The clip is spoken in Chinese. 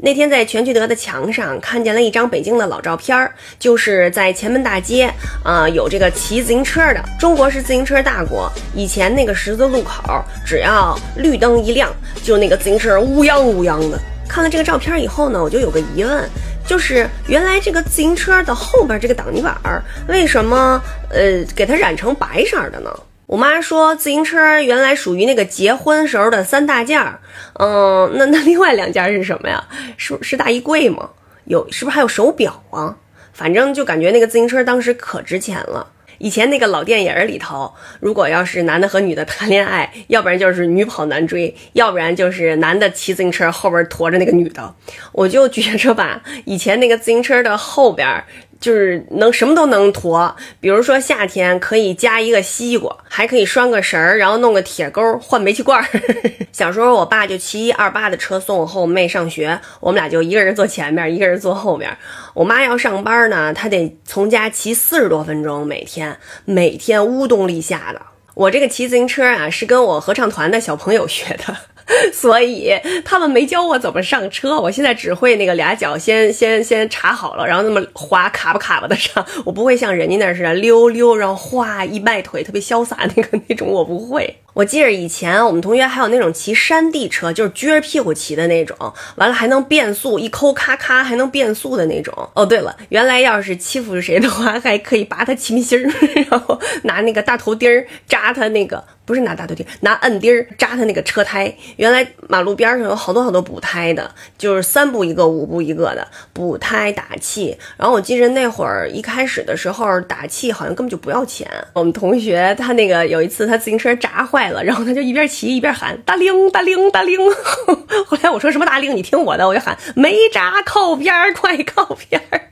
那天在全聚德的墙上看见了一张北京的老照片儿，就是在前门大街啊、有这个骑自行车的。中国是自行车大国，以前那个十字路口，只要绿灯一亮，就那个自行车乌泱乌泱的。看了这个照片以后呢，我就有个疑问，就是原来这个自行车的后边这个挡泥板儿，为什么呃给它染成白色的呢？我妈说，自行车原来属于那个结婚时候的三大件儿，嗯，那 那另外两件儿是什么呀？是是大衣柜吗？有是不是还有手表啊？反正就感觉那个自行车当时可值钱了。以前那个老电影里头，如果要是男的和女的谈恋爱，要不然就是女跑男追，要不然就是男的骑自行车后边驮着那个女的。我就觉着吧，以前那个自行车的后边就是能什么都能驮，比如说夏天可以加一个西瓜，还可以拴个绳儿，然后弄个铁钩换煤气罐儿。小时候我爸就骑一二八的车送我和我妹上学，我们俩就一个人坐前面，一个人坐后边。我妈要上班呢，她得从家骑四十多分钟，每天每天乌冬立夏的。我这个骑自行车啊，是跟我合唱团的小朋友学的。所以他们没教我怎么上车，我现在只会那个俩脚先先先插好了，然后那么滑卡吧卡吧的上，我不会像人家那似的溜溜，然后哗一迈腿特别潇洒那个 那种，我不会。我记着以前我们同学还有那种骑山地车，就是撅着屁股骑的那种，完了还能变速，一抠咔咔还能变速的那种。哦，对了，原来要是欺负谁的话，还可以拔他气门芯儿，然后拿那个大头钉儿扎他那个。不是拿大头钉，拿摁钉儿扎他那个车胎。原来马路边上有好多好多补胎的，就是三步一个，五步一个的补胎打气。然后我记着那会儿一开始的时候打气好像根本就不要钱。我们同学他那个有一次他自行车扎坏坏了，然后他就一边骑一边喊大铃大铃大铃。后来我说什么大铃？你听我的，我就喊没扎靠边，快靠边。